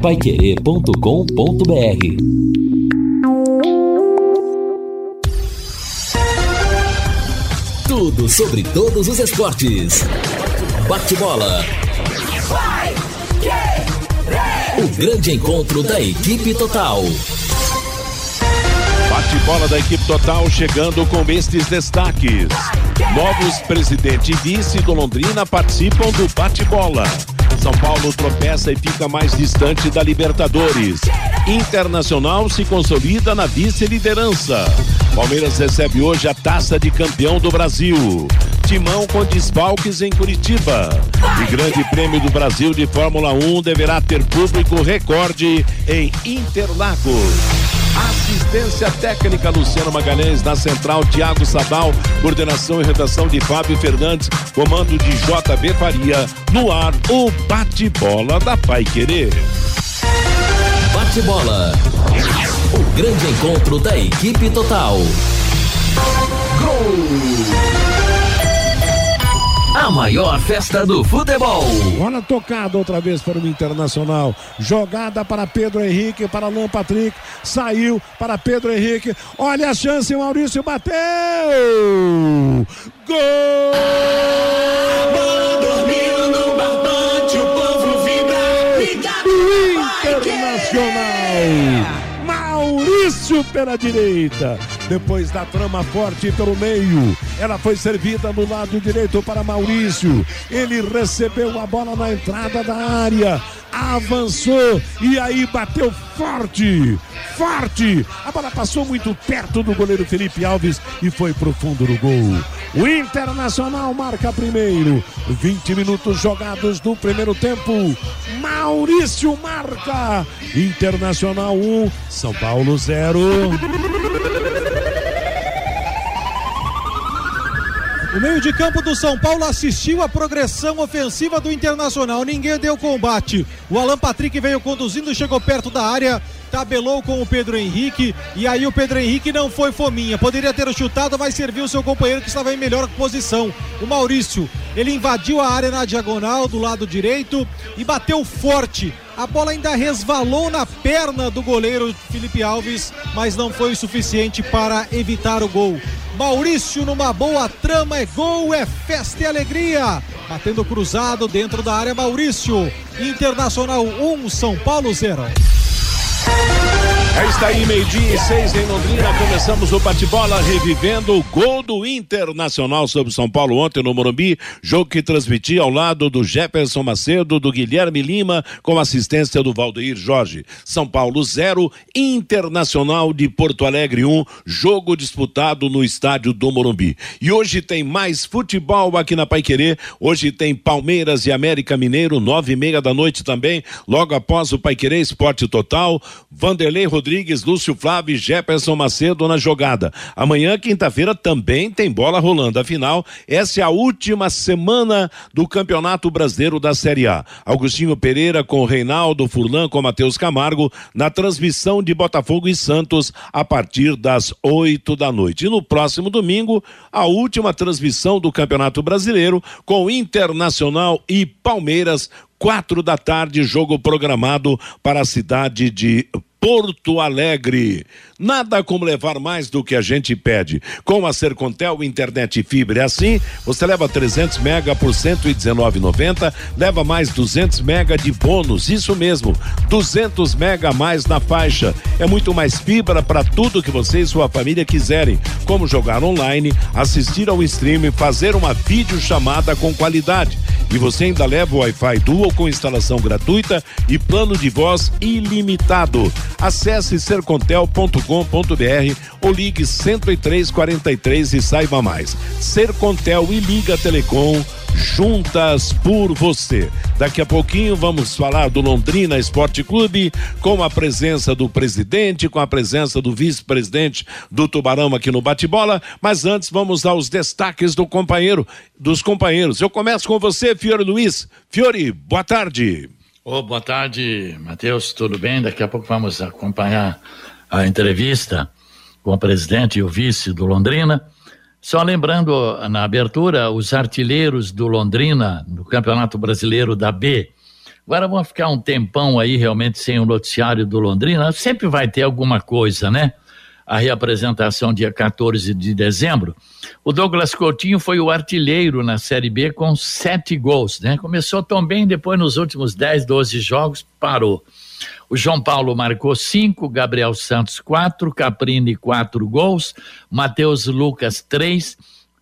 paiquerê.com.br Tudo sobre todos os esportes. Bate-bola. O grande encontro da equipe total. Bate-bola da equipe total chegando com estes destaques. Novos presidente e vice do Londrina participam do bate-bola. São Paulo tropeça e fica mais distante da Libertadores. Internacional se consolida na vice-liderança. Palmeiras recebe hoje a taça de campeão do Brasil. Timão com desfalques em Curitiba. E Grande Prêmio do Brasil de Fórmula 1 deverá ter público recorde em Interlagos. Assistência técnica Luciano Magalhães, na central Tiago Sadal, coordenação e redação de Fábio Fernandes, comando de JB Faria, no ar o bate-bola da Pai Querer. Bate-bola. O grande encontro da equipe total. Gol! A maior festa do futebol. Bola tocada outra vez para o Internacional. Jogada para Pedro Henrique, para Alan Patrick. Saiu para Pedro Henrique. Olha a chance, Maurício bateu! Gol! Bola dormiu no barbante, o povo vibra. Internacional. Maurício pela direita. Depois da trama forte pelo meio. Ela foi servida no lado direito para Maurício. Ele recebeu a bola na entrada da área. Avançou e aí bateu forte. Forte. A bola passou muito perto do goleiro Felipe Alves e foi pro fundo do gol. O Internacional marca primeiro. 20 minutos jogados no primeiro tempo. Maurício marca. Internacional 1, São Paulo 0. O meio de campo do São Paulo assistiu a progressão ofensiva do Internacional. Ninguém deu combate. O Alan Patrick veio conduzindo, chegou perto da área, tabelou com o Pedro Henrique. E aí o Pedro Henrique não foi fominha. Poderia ter chutado, mas serviu o seu companheiro que estava em melhor posição. O Maurício, ele invadiu a área na diagonal do lado direito e bateu forte. A bola ainda resvalou na perna do goleiro Felipe Alves, mas não foi o suficiente para evitar o gol. Maurício numa boa trama, é gol, é festa e alegria. Batendo cruzado dentro da área, Maurício. Internacional 1, um, São Paulo 0. É está aí, meio-dia e seis em Londrina. Começamos o bate-bola revivendo o gol do Internacional sobre São Paulo ontem no Morumbi. Jogo que transmitia ao lado do Jefferson Macedo, do Guilherme Lima, com assistência do Valdeir Jorge. São Paulo 0, Internacional de Porto Alegre 1. Um, jogo disputado no estádio do Morumbi. E hoje tem mais futebol aqui na Paiquerê. Hoje tem Palmeiras e América Mineiro, nove e meia da noite também. Logo após o Paiquerê Esporte Total. Vanderlei Rodrigues Lúcio Flávio e Jefferson Macedo na jogada. Amanhã, quinta-feira, também tem bola rolando. Afinal, essa é a última semana do Campeonato Brasileiro da Série A. Augustinho Pereira com Reinaldo Furlan com Matheus Camargo na transmissão de Botafogo e Santos a partir das oito da noite. E no próximo domingo, a última transmissão do Campeonato Brasileiro com Internacional e Palmeiras quatro da tarde, jogo programado para a cidade de Porto Alegre. Nada como levar mais do que a gente pede. Com a Sercontel internet e fibra é assim, você leva 300 mega por 119,90, leva mais 200 mega de bônus, isso mesmo, 200 mega a mais na faixa. É muito mais fibra para tudo que você e sua família quiserem, como jogar online, assistir ao streaming, fazer uma videochamada com qualidade. E você ainda leva o Wi-Fi Dual com instalação gratuita e plano de voz ilimitado. Acesse sercontel.com.br ou ligue 10343 e saiba mais. Sercontel e Liga Telecom juntas por você. Daqui a pouquinho vamos falar do Londrina Esporte Clube com a presença do presidente, com a presença do vice-presidente do Tubarão aqui no bate-bola, mas antes vamos aos destaques do companheiro, dos companheiros. Eu começo com você, Fiore Luiz. Fiore, boa tarde. Oh, boa tarde, Matheus, tudo bem? Daqui a pouco vamos acompanhar a entrevista com o presidente e o vice do Londrina. Só lembrando na abertura, os artilheiros do Londrina, no Campeonato Brasileiro da B, Agora vamos ficar um tempão aí realmente sem o noticiário do Londrina. Sempre vai ter alguma coisa, né? A reapresentação dia 14 de dezembro. O Douglas Coutinho foi o artilheiro na Série B com sete gols, né? Começou tão bem, depois nos últimos 10, 12 jogos parou. O João Paulo marcou cinco, Gabriel Santos quatro, Caprini quatro gols, Matheus Lucas três,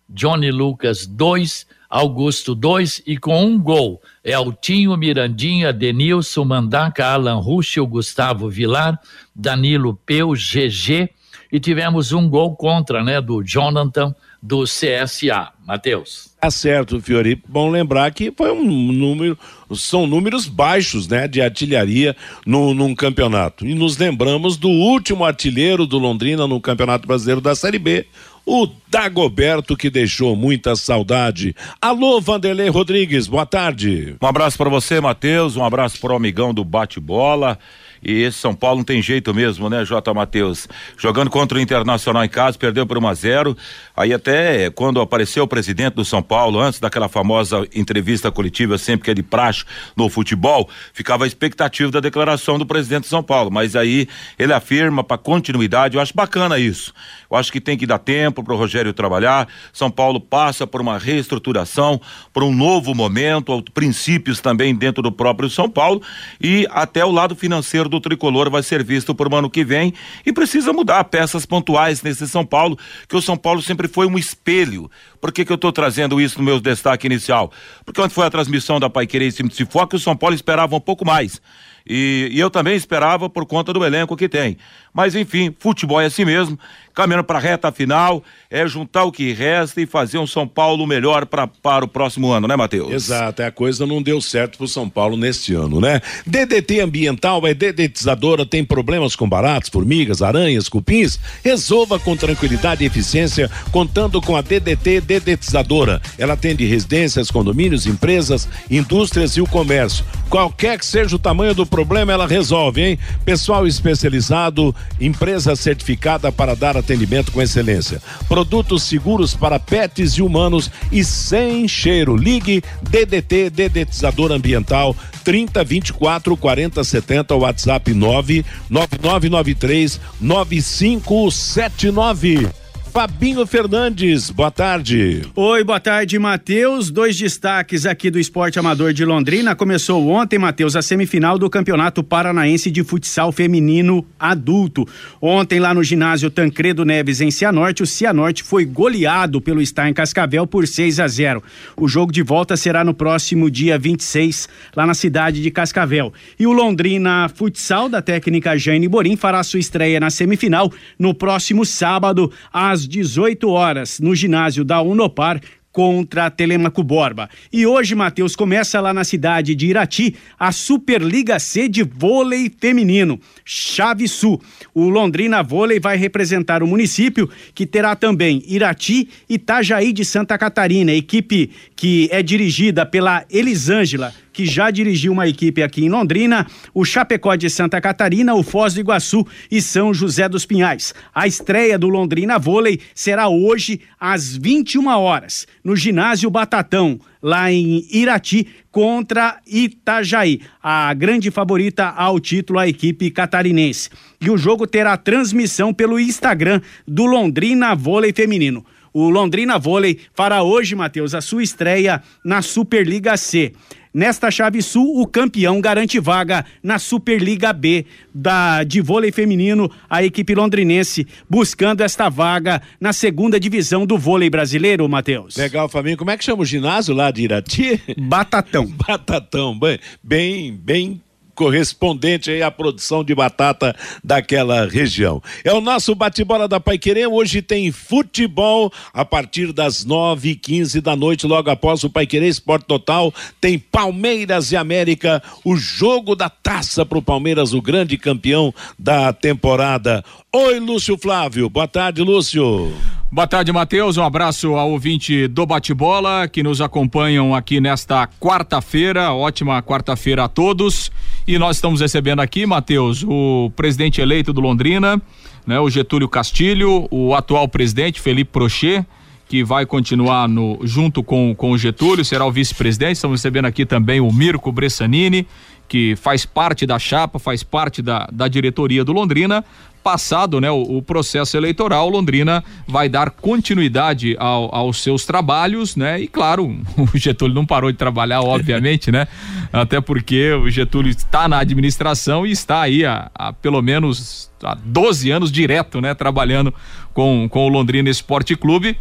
Johnny Lucas dois, Augusto dois e com um gol Eltinho, Mirandinha, Denilson, Mandaca, Alan Ruschel, Gustavo Vilar, Danilo Peu, GG e tivemos um gol contra, né, do Jonathan do CSA. Matheus. Tá certo, Fiori. Bom lembrar que foi um número, são números baixos, né, de artilharia no, num campeonato. E nos lembramos do último artilheiro do Londrina no Campeonato Brasileiro da Série B, o Dagoberto, que deixou muita saudade. Alô, Vanderlei Rodrigues, boa tarde. Um abraço para você, Matheus, um abraço para o amigão do bate-bola. E esse São Paulo não tem jeito mesmo, né, J. Matheus? Jogando contra o Internacional em casa, perdeu por 1 a 0 Aí até quando apareceu o presidente do São Paulo, antes daquela famosa entrevista coletiva, sempre que é de praxe no futebol, ficava a expectativa da declaração do presidente de São Paulo. Mas aí ele afirma para continuidade, eu acho bacana isso. Eu acho que tem que dar tempo para o Rogério trabalhar. São Paulo passa por uma reestruturação, por um novo momento, princípios também dentro do próprio São Paulo e até o lado financeiro do tricolor vai ser visto por ano que vem e precisa mudar peças pontuais nesse São Paulo, que o São Paulo sempre foi um espelho. Por que, que eu estou trazendo isso no meu destaque inicial? Porque onde foi a transmissão da Paiquerê em cima de que o São Paulo esperava um pouco mais. E, e, eu também esperava por conta do elenco que tem. Mas enfim, futebol é assim mesmo caminhando para a reta final, é juntar o que resta e fazer um São Paulo melhor pra, para o próximo ano, né, Matheus? Exato, a coisa não deu certo pro São Paulo neste ano, né? DDT ambiental é dedetizadora, tem problemas com baratos, formigas, aranhas, cupins? Resolva com tranquilidade e eficiência, contando com a DDT dedetizadora. Ela atende residências, condomínios, empresas, indústrias e o comércio. Qualquer que seja o tamanho do problema, ela resolve, hein? Pessoal especializado, empresa certificada para dar atendimento com excelência. Produtos seguros para pets e humanos e sem cheiro. Ligue DDT Dedetizador Ambiental 30 24 40 70 WhatsApp 9 9993 9579. Fabinho Fernandes, boa tarde. Oi, boa tarde, Matheus. Dois destaques aqui do esporte amador de Londrina. Começou ontem, Matheus, a semifinal do Campeonato Paranaense de Futsal Feminino Adulto. Ontem, lá no ginásio Tancredo Neves, em Cianorte, o Cianorte foi goleado pelo Star em Cascavel por 6 a 0. O jogo de volta será no próximo dia 26, lá na cidade de Cascavel. E o Londrina Futsal, da técnica Jane Borim, fará sua estreia na semifinal no próximo sábado, às 18 horas, no ginásio da Unopar, contra a Telemaco Borba. E hoje, Matheus, começa lá na cidade de Irati a Superliga C de vôlei feminino, Chave Sul. O Londrina Vôlei vai representar o município, que terá também Irati e Itajaí de Santa Catarina, equipe que é dirigida pela Elisângela que já dirigiu uma equipe aqui em Londrina, o Chapecó de Santa Catarina, o Foz do Iguaçu e São José dos Pinhais. A estreia do Londrina Vôlei será hoje às 21 horas, no ginásio Batatão, lá em Irati, contra Itajaí, a grande favorita ao título, a equipe catarinense. E o jogo terá transmissão pelo Instagram do Londrina Vôlei Feminino. O Londrina Vôlei fará hoje, Matheus, a sua estreia na Superliga C. Nesta chave sul, o campeão garante vaga na Superliga B da de vôlei feminino, a equipe londrinense buscando esta vaga na segunda divisão do vôlei brasileiro, Matheus. Legal, Fabinho. Como é que chama o ginásio lá de Irati? Batatão. Batatão, bem, bem, bem correspondente aí à produção de batata daquela região. É o nosso bate-bola da Paiquerê. Hoje tem futebol a partir das nove e quinze da noite, logo após o Paiquerê Esporte Total. Tem Palmeiras e América, o jogo da taça para o Palmeiras, o grande campeão da temporada. Oi, Lúcio Flávio. Boa tarde, Lúcio. Boa tarde, Matheus. Um abraço ao ouvinte do Bate-Bola que nos acompanham aqui nesta quarta-feira. Ótima quarta-feira a todos. E nós estamos recebendo aqui, Matheus, o presidente eleito do Londrina, né, o Getúlio Castilho, o atual presidente Felipe Prochet, que vai continuar no, junto com, com o Getúlio, será o vice-presidente. Estamos recebendo aqui também o Mirko Bressanini, que faz parte da chapa, faz parte da, da diretoria do Londrina. Passado né, o, o processo eleitoral, Londrina vai dar continuidade ao, aos seus trabalhos, né? E claro, o Getúlio não parou de trabalhar, obviamente, né? Até porque o Getúlio está na administração e está aí há, há pelo menos há 12 anos direto, né? Trabalhando com, com o Londrina Esporte Clube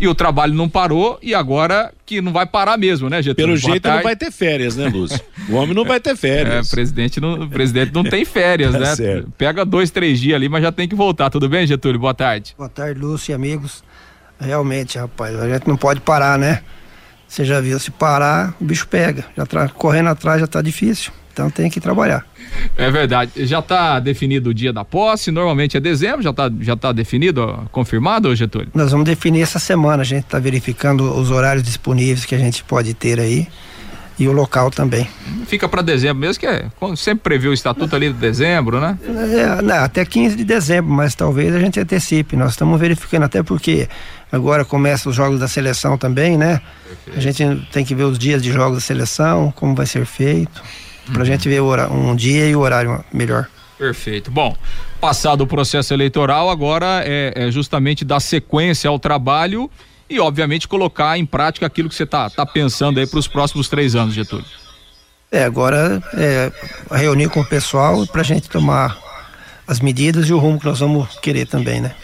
e o trabalho não parou e agora que não vai parar mesmo, né, Getúlio? Pelo Boa jeito tarde. não vai ter férias, né, Lúcio? O homem não vai ter É, férias. presidente não, o presidente não tem férias, Tá né? certo. Pega dois, três dias ali, mas já tem que voltar. Tudo bem, Getúlio? Boa tarde. Boa tarde, Lúcio e amigos. Realmente, rapaz, a gente não pode parar, né? Você já viu, se parar, o bicho pega. Já tá correndo atrás já tá difícil. Então tem que trabalhar. É verdade. Já está definido o dia da posse, normalmente é dezembro, já está já tá definido, confirmado, Getúlio? Nós vamos definir essa semana. A gente está verificando os horários disponíveis que a gente pode ter aí e o local também. Fica para dezembro mesmo, que é sempre previu o estatuto ali de dezembro, né? É, não, até 15 de dezembro, mas talvez a gente antecipe. Nós estamos verificando, até porque agora começam os jogos da seleção também, né? A gente tem que ver os dias de jogos da seleção, como vai ser feito, para a gente ver o hora- um dia e o horário melhor. Perfeito. Bom, passado o processo eleitoral, agora é, é justamente dar sequência ao trabalho e, obviamente, colocar em prática aquilo que você está tá pensando aí para os próximos três anos, Getúlio. É, agora é reunir com o pessoal para a gente tomar as medidas e o rumo que nós vamos querer também, né?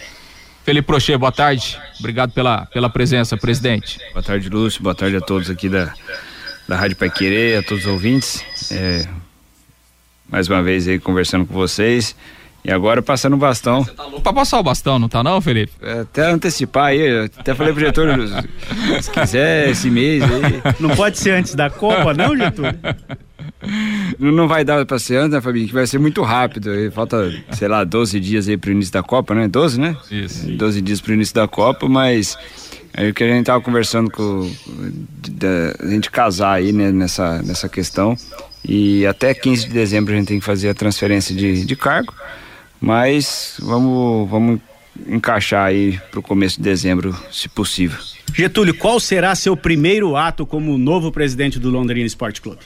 Felipe Prochê, boa tarde. Obrigado pela, pela presença, presidente. Boa tarde, Lúcio. Boa tarde a todos aqui da, da Rádio Pai Querer, a todos os ouvintes. É, mais uma vez aí conversando com vocês. E agora passando o bastão. Tá louco pra passar o bastão, não tá não, Felipe? É, Até antecipar aí, até falei pro diretor, Lúcio, se quiser esse mês aí. Não pode ser antes da Copa, não, Getúlio? Não vai dar pra ser antes, né, Fabinho? Que vai ser muito rápido. Falta, sei lá, 12 dias aí pro início da Copa, né? 12, né? Isso. 12 dias pro início da Copa, mas aí o que a gente tava conversando com da, a gente casar aí né, nessa, nessa questão. E até 15 de dezembro a gente tem que fazer a transferência de, de cargo. Mas vamos, vamos encaixar aí pro começo de dezembro, se possível. Getúlio, qual será seu primeiro ato como novo presidente do Londrina Esporte Clube?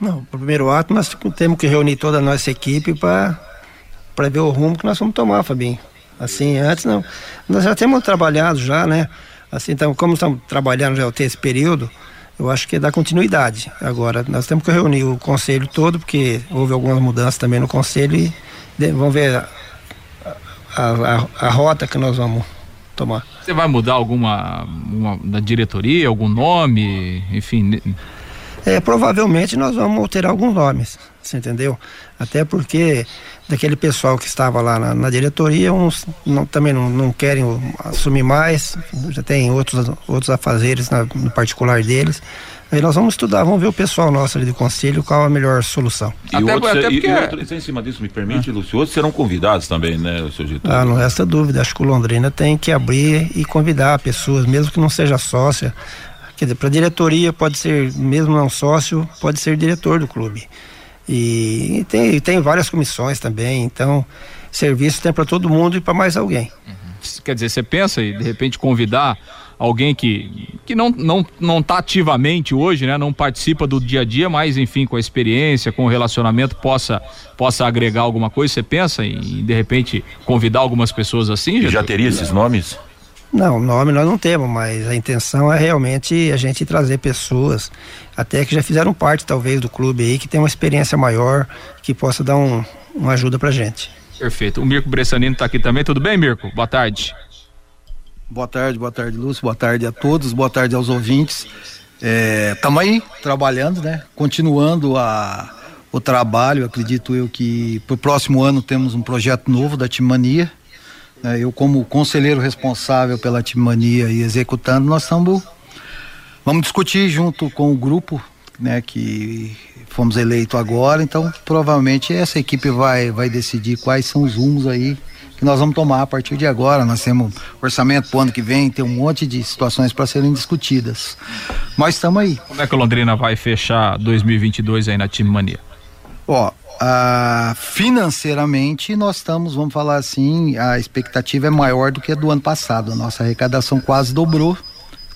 Não, o primeiro ato nós temos que reunir toda a nossa equipe para ver o rumo que nós vamos tomar, Fabinho. Assim, antes não. Nós já temos trabalhado já, né? Assim, então, como estamos trabalhando já esse período, eu acho que é dar continuidade. Agora, nós temos que reunir o conselho todo, porque houve algumas mudanças também no conselho e vamos ver a, a, a- a rota que nós vamos tomar. Você vai mudar alguma uma, da diretoria, algum nome, enfim, É, provavelmente nós vamos alterar alguns nomes, você entendeu? Até porque daquele pessoal que estava lá na, na diretoria, uns não- também não, não querem assumir mais, já tem outros, outros afazeres na- no particular deles. Aí nós vamos estudar, vamos ver o pessoal nosso ali do conselho qual a melhor solução. E Até- outros, até e- porque- e outros- em cima disso, me permite, Lúcio, outros serão convidados também, né, o seu Getúlio? Ah, não resta dúvida, acho que o Londrina tem que abrir e convidar pessoas, mesmo que não seja sócia. Quer dizer, para diretoria pode ser, mesmo não sócio, pode ser diretor do clube. E, tem, tem várias comissões também, então serviço tem para todo mundo e para mais alguém. quer dizer, você pensa e de repente convidar alguém que, que não, não, não tá ativamente hoje, né? Não participa do dia a dia, mas enfim, com a experiência, com o relacionamento, possa, possa agregar alguma coisa. Você pensa em, de repente, convidar algumas pessoas assim? E já teria esses nomes? Não, nome nós não temos, mas a intenção é realmente a gente trazer pessoas, até que já fizeram parte talvez do clube aí, que tem uma experiência maior, que possa dar um, uma ajuda pra gente. Perfeito. O Mirko Bressanino está aqui também. Tudo bem, Mirko? Boa tarde. Boa tarde, boa tarde, Lúcio. Boa tarde a todos, boa tarde aos ouvintes. Estamos aí trabalhando, né? Continuando a, o trabalho. Acredito eu que para o próximo ano temos um projeto novo da Timania. Né? eu, como conselheiro responsável pela Timania e executando, nós estamos. Vamos discutir junto com o grupo né, que fomos eleitos agora. Então, provavelmente essa equipe vai, vai decidir quais são os rumos aí que nós vamos tomar a partir de agora. Nós temos orçamento para o ano que vem, tem um monte de situações para serem discutidas. Mas estamos aí. Como é que o Londrina vai fechar 2022 aí na Time Mania? Ó, ah, financeiramente nós estamos, vamos falar assim, a expectativa é maior do que a do ano passado. A nossa arrecadação quase dobrou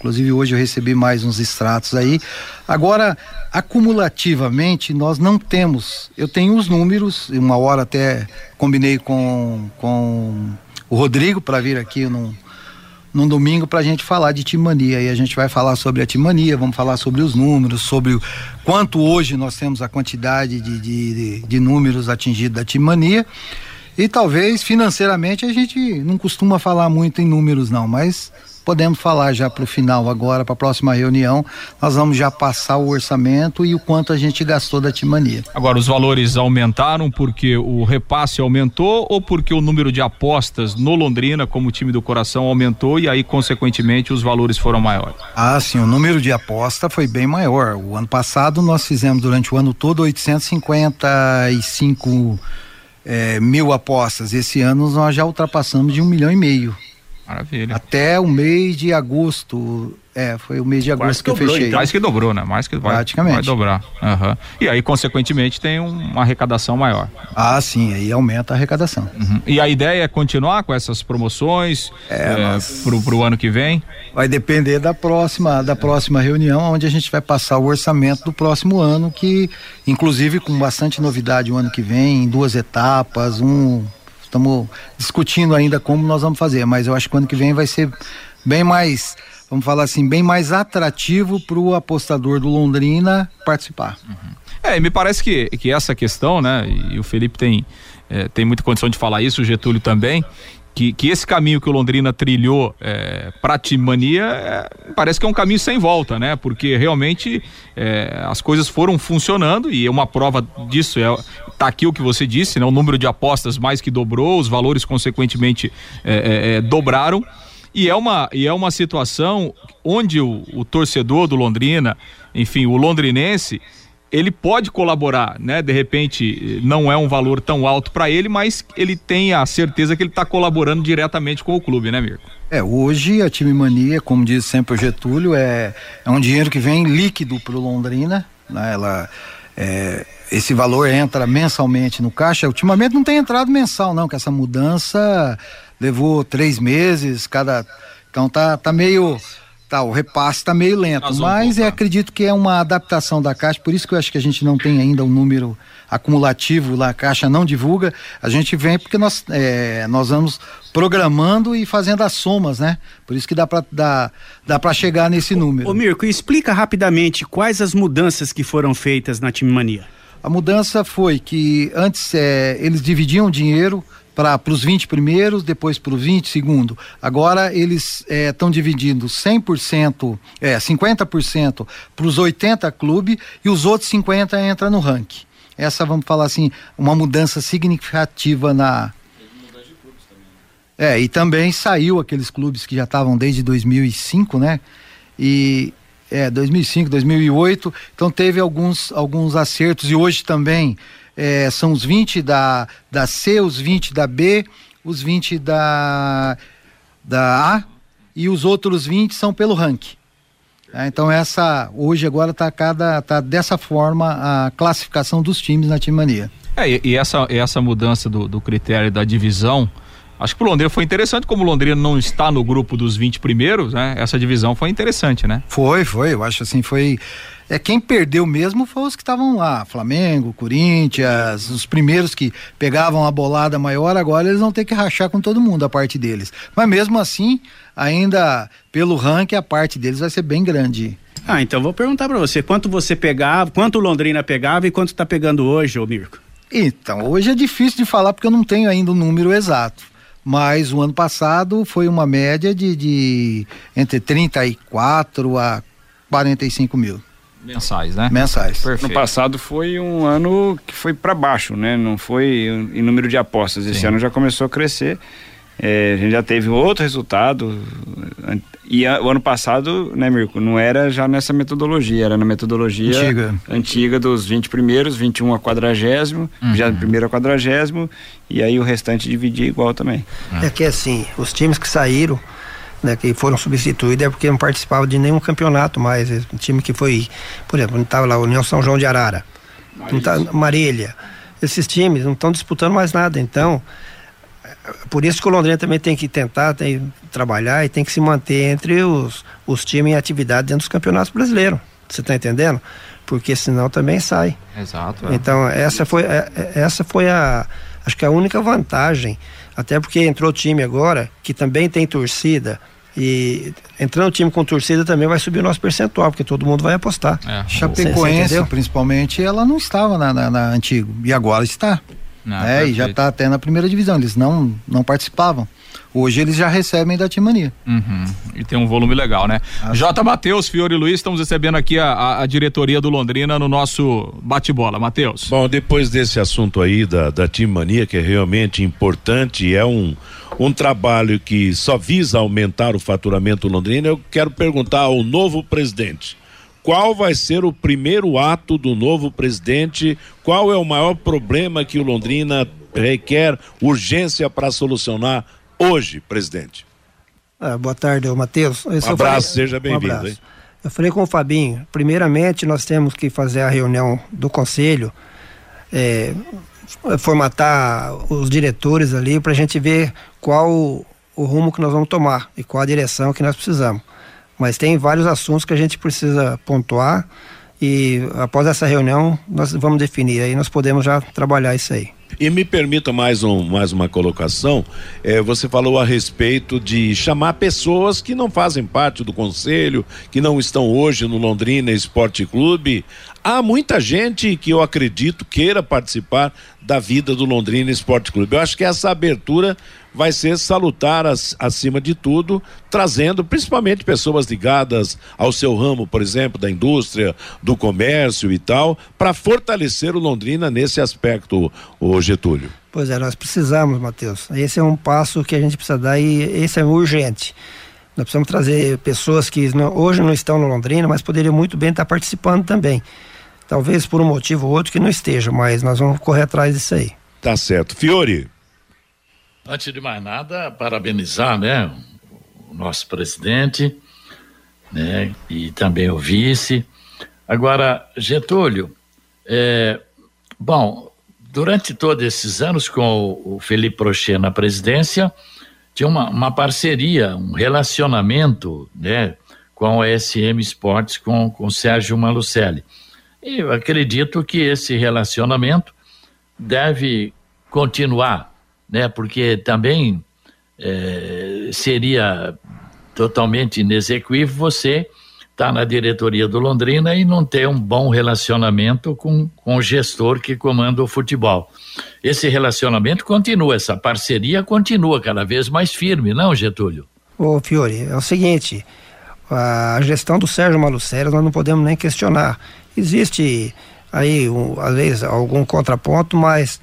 Inclusive hoje eu recebi mais uns extratos aí. Agora, acumulativamente, nós não temos. Eu tenho os números, uma hora até combinei com, com o Rodrigo para vir aqui num, num domingo para a gente falar de Timania. E a gente vai falar sobre a Timania, vamos falar sobre os números, sobre o quanto hoje nós temos a quantidade de, de, de, números atingidos da Timania. E talvez financeiramente a gente não costuma falar muito em números, não, mas podemos falar já para o final agora, para a próxima reunião, nós vamos já passar o orçamento e o quanto a gente gastou da Timania. Agora, os valores aumentaram porque o repasse aumentou ou porque o número de apostas no Londrina, como time do coração, aumentou e aí, consequentemente, os valores foram maiores? Ah, sim, o número de aposta foi bem maior. O ano passado nós fizemos durante o ano todo 855 é, mil apostas. Esse ano nós já ultrapassamos de um milhão e meio. Maravilha. Até o mês de agosto. É, foi o mês de agosto que eu fechei. Então. Mais que dobrou, né? Mais que vai, Praticamente. vai dobrar. Uhum. E aí, consequentemente, tem uma arrecadação maior. Ah, sim, aí aumenta a arrecadação. Uhum. E a ideia é continuar com essas promoções é, é, nós... pro, pro ano que vem? Vai depender da próxima, da próxima reunião, onde a gente vai passar o orçamento do próximo ano, que inclusive com bastante novidade o ano que vem, em duas etapas, um estamos discutindo ainda como nós vamos fazer, mas eu acho que ano que vem vai ser bem mais, vamos falar assim, bem mais atrativo para o apostador do Londrina participar. Uhum. É, e me parece que, que essa questão, né, e o Felipe tem, é, tem muita condição de falar isso, o Getúlio também, que, que esse caminho que o Londrina trilhou é, para a Timania é, parece que é um caminho sem volta, né? Porque realmente é, as coisas foram funcionando e uma prova disso é tá aqui o que você disse, né? O número de apostas mais que dobrou, os valores consequentemente é, é, é, dobraram e é uma e é uma situação onde o, o torcedor do Londrina, enfim, o londrinense ele pode colaborar, né? De repente não é um valor tão alto para ele, mas ele tem a certeza que ele está colaborando diretamente com o clube, né, Mirko? É, hoje a time mania, como diz sempre o Getúlio, é, é um dinheiro que vem líquido para o Londrina, né? Ela é, esse valor entra mensalmente no caixa. Ultimamente não tem entrado mensal, não, que essa mudança levou três meses, cada. Então tá, tá meio Tá, o repasse está meio lento, mas eu acredito que é uma adaptação da Caixa, por isso que eu acho que a gente não tem ainda um número acumulativo lá, a Caixa não divulga, a gente vem porque nós, é, nós vamos programando e fazendo as somas, né? Por isso que dá para dá, dá para chegar nesse número. Ô Mirko, explica rapidamente quais as mudanças que foram feitas na Time Mania. A mudança foi que antes é, eles dividiam o dinheiro para os 20 primeiros, depois para os 20 segundo. Agora eles estão é, dividindo 100%, é, 50% para os 80 clubes e os outros 50 entra no ranking. Essa, vamos falar assim, uma mudança significativa na. É, e também saiu aqueles clubes que já estavam desde 2005, né? E é, 2005, 2008, então teve alguns alguns acertos e hoje também é, são os 20 da, da C, os 20 da B, os 20 da, da A e os outros 20 são pelo ranking. É, então essa hoje agora está cada tá dessa forma a classificação dos times na Time Mania. É, e, e essa essa mudança do, do critério da divisão Acho que pro Londrina foi interessante, como o Londrina não está no grupo dos 20 primeiros, né? Essa divisão foi interessante, né? Foi, foi. Eu acho assim, foi é quem perdeu mesmo foi os que estavam lá, Flamengo, Corinthians, os primeiros que pegavam a bolada maior, agora eles vão ter que rachar com todo mundo a parte deles. Mas mesmo assim, ainda pelo ranking a parte deles vai ser bem grande. Ah, então vou perguntar para você, quanto você pegava, quanto Londrina pegava e quanto está pegando hoje, ô Mirko? Então, hoje é difícil de falar porque eu não tenho ainda o um número exato. Mas o ano passado foi uma média de, de entre 34 a 45 mil. Mensais, né? Mensais. Perfeito. No passado foi um ano que foi para baixo, né? Não foi em número de apostas. Esse Sim. ano já começou a crescer. É, a gente já teve outro resultado. E a, o ano passado, né, Mirko, não era já nessa metodologia, era na metodologia antiga, antiga dos 20 primeiros, 21 a quadragésimo, uhum. já primeiro a quadragésimo, e aí o restante dividia igual também. É que assim, os times que saíram né, que foram substituídos é porque não participavam de nenhum campeonato mais. Um time que foi, por exemplo, não estava lá o União São João de Arara, Marília. Tá, Marília. Esses times não estão disputando mais nada. Então, por isso que o Londrina também tem que tentar tem, trabalhar e tem que se manter entre os, os times em atividade dentro dos campeonatos brasileiros. Você está entendendo? Porque senão também sai. Exato. É. Então, essa foi, é, é, essa foi a. Acho que a única vantagem. Até porque entrou time agora que também tem torcida. E entrando time com torcida também vai subir o nosso percentual, porque todo mundo vai apostar. É. Chapecoense, principalmente, ela não estava na, na, na antigo. E agora está. Não, é, e já está até na primeira divisão. Eles não, não participavam. Hoje eles já recebem da Timania. Uhum. E tem um volume legal, né? J. Matheus, Fiore Luiz, estamos recebendo aqui a, a, a diretoria do Londrina no nosso bate-bola. Matheus. Bom, depois desse assunto aí da, da Timania, que é realmente importante, é um, um trabalho que só visa aumentar o faturamento londrina, eu quero perguntar ao novo presidente qual vai ser o primeiro ato do novo presidente, qual é o maior problema que o Londrina requer urgência para solucionar hoje, presidente? Ah, boa tarde, Matheus. Um abraço, falei, seja bem-vindo. Um eu falei com o Fabinho, primeiramente nós temos que fazer a reunião do conselho, é, formatar os diretores ali para a gente ver qual o rumo que nós vamos tomar e qual a direção que nós precisamos. Mas tem vários assuntos que a gente precisa pontuar e após essa reunião nós vamos definir aí nós podemos já trabalhar isso aí. E me permita mais, um, mais uma colocação. É, você falou a respeito de chamar pessoas que não fazem parte do conselho, que não estão hoje no Londrina Esporte Clube. Há muita gente que eu acredito queira participar da vida do Londrina Esporte Clube. Eu acho que essa abertura vai ser salutar acima de tudo, trazendo principalmente pessoas ligadas ao seu ramo, por exemplo, da indústria, do comércio e tal, para fortalecer o Londrina nesse aspecto, o Getúlio. Pois é, nós precisamos, Matheus. Esse é um passo que a gente precisa dar e esse é urgente. Nós precisamos trazer pessoas que não, hoje não estão no Londrina, mas poderiam muito bem estar participando também. Talvez por um motivo ou outro que não esteja, mas nós vamos correr atrás disso aí. Tá certo. Fiore. Antes de mais nada, parabenizar, né, o nosso presidente, né, e também o vice. Agora, Getúlio, é, bom, durante todos esses anos com o, Felipe Prochet na presidência, tinha uma, uma parceria, um relacionamento, né, com a SM Esportes, com, com Sérgio Malucelli. E eu acredito que esse relacionamento deve continuar né? Porque também é, seria totalmente inexequível você estar tá na diretoria do Londrina e não ter um bom relacionamento com, com o gestor que comanda o futebol. Esse relacionamento continua, essa parceria continua cada vez mais firme, não, Getúlio? Ô, Fiore, é o seguinte, a gestão do Sérgio Malucelli nós não podemos nem questionar. Existe aí, um, às vezes, algum contraponto, mas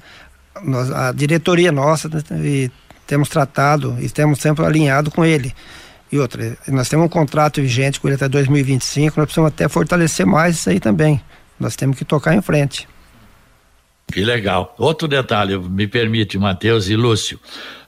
nós, a diretoria nossa né, e temos tratado e temos sempre alinhado com ele. E outra, nós temos um contrato vigente com ele até 2025, nós precisamos até fortalecer mais isso aí também. Nós temos que tocar em frente. Que legal. Outro detalhe, me permite, Matheus e Lúcio.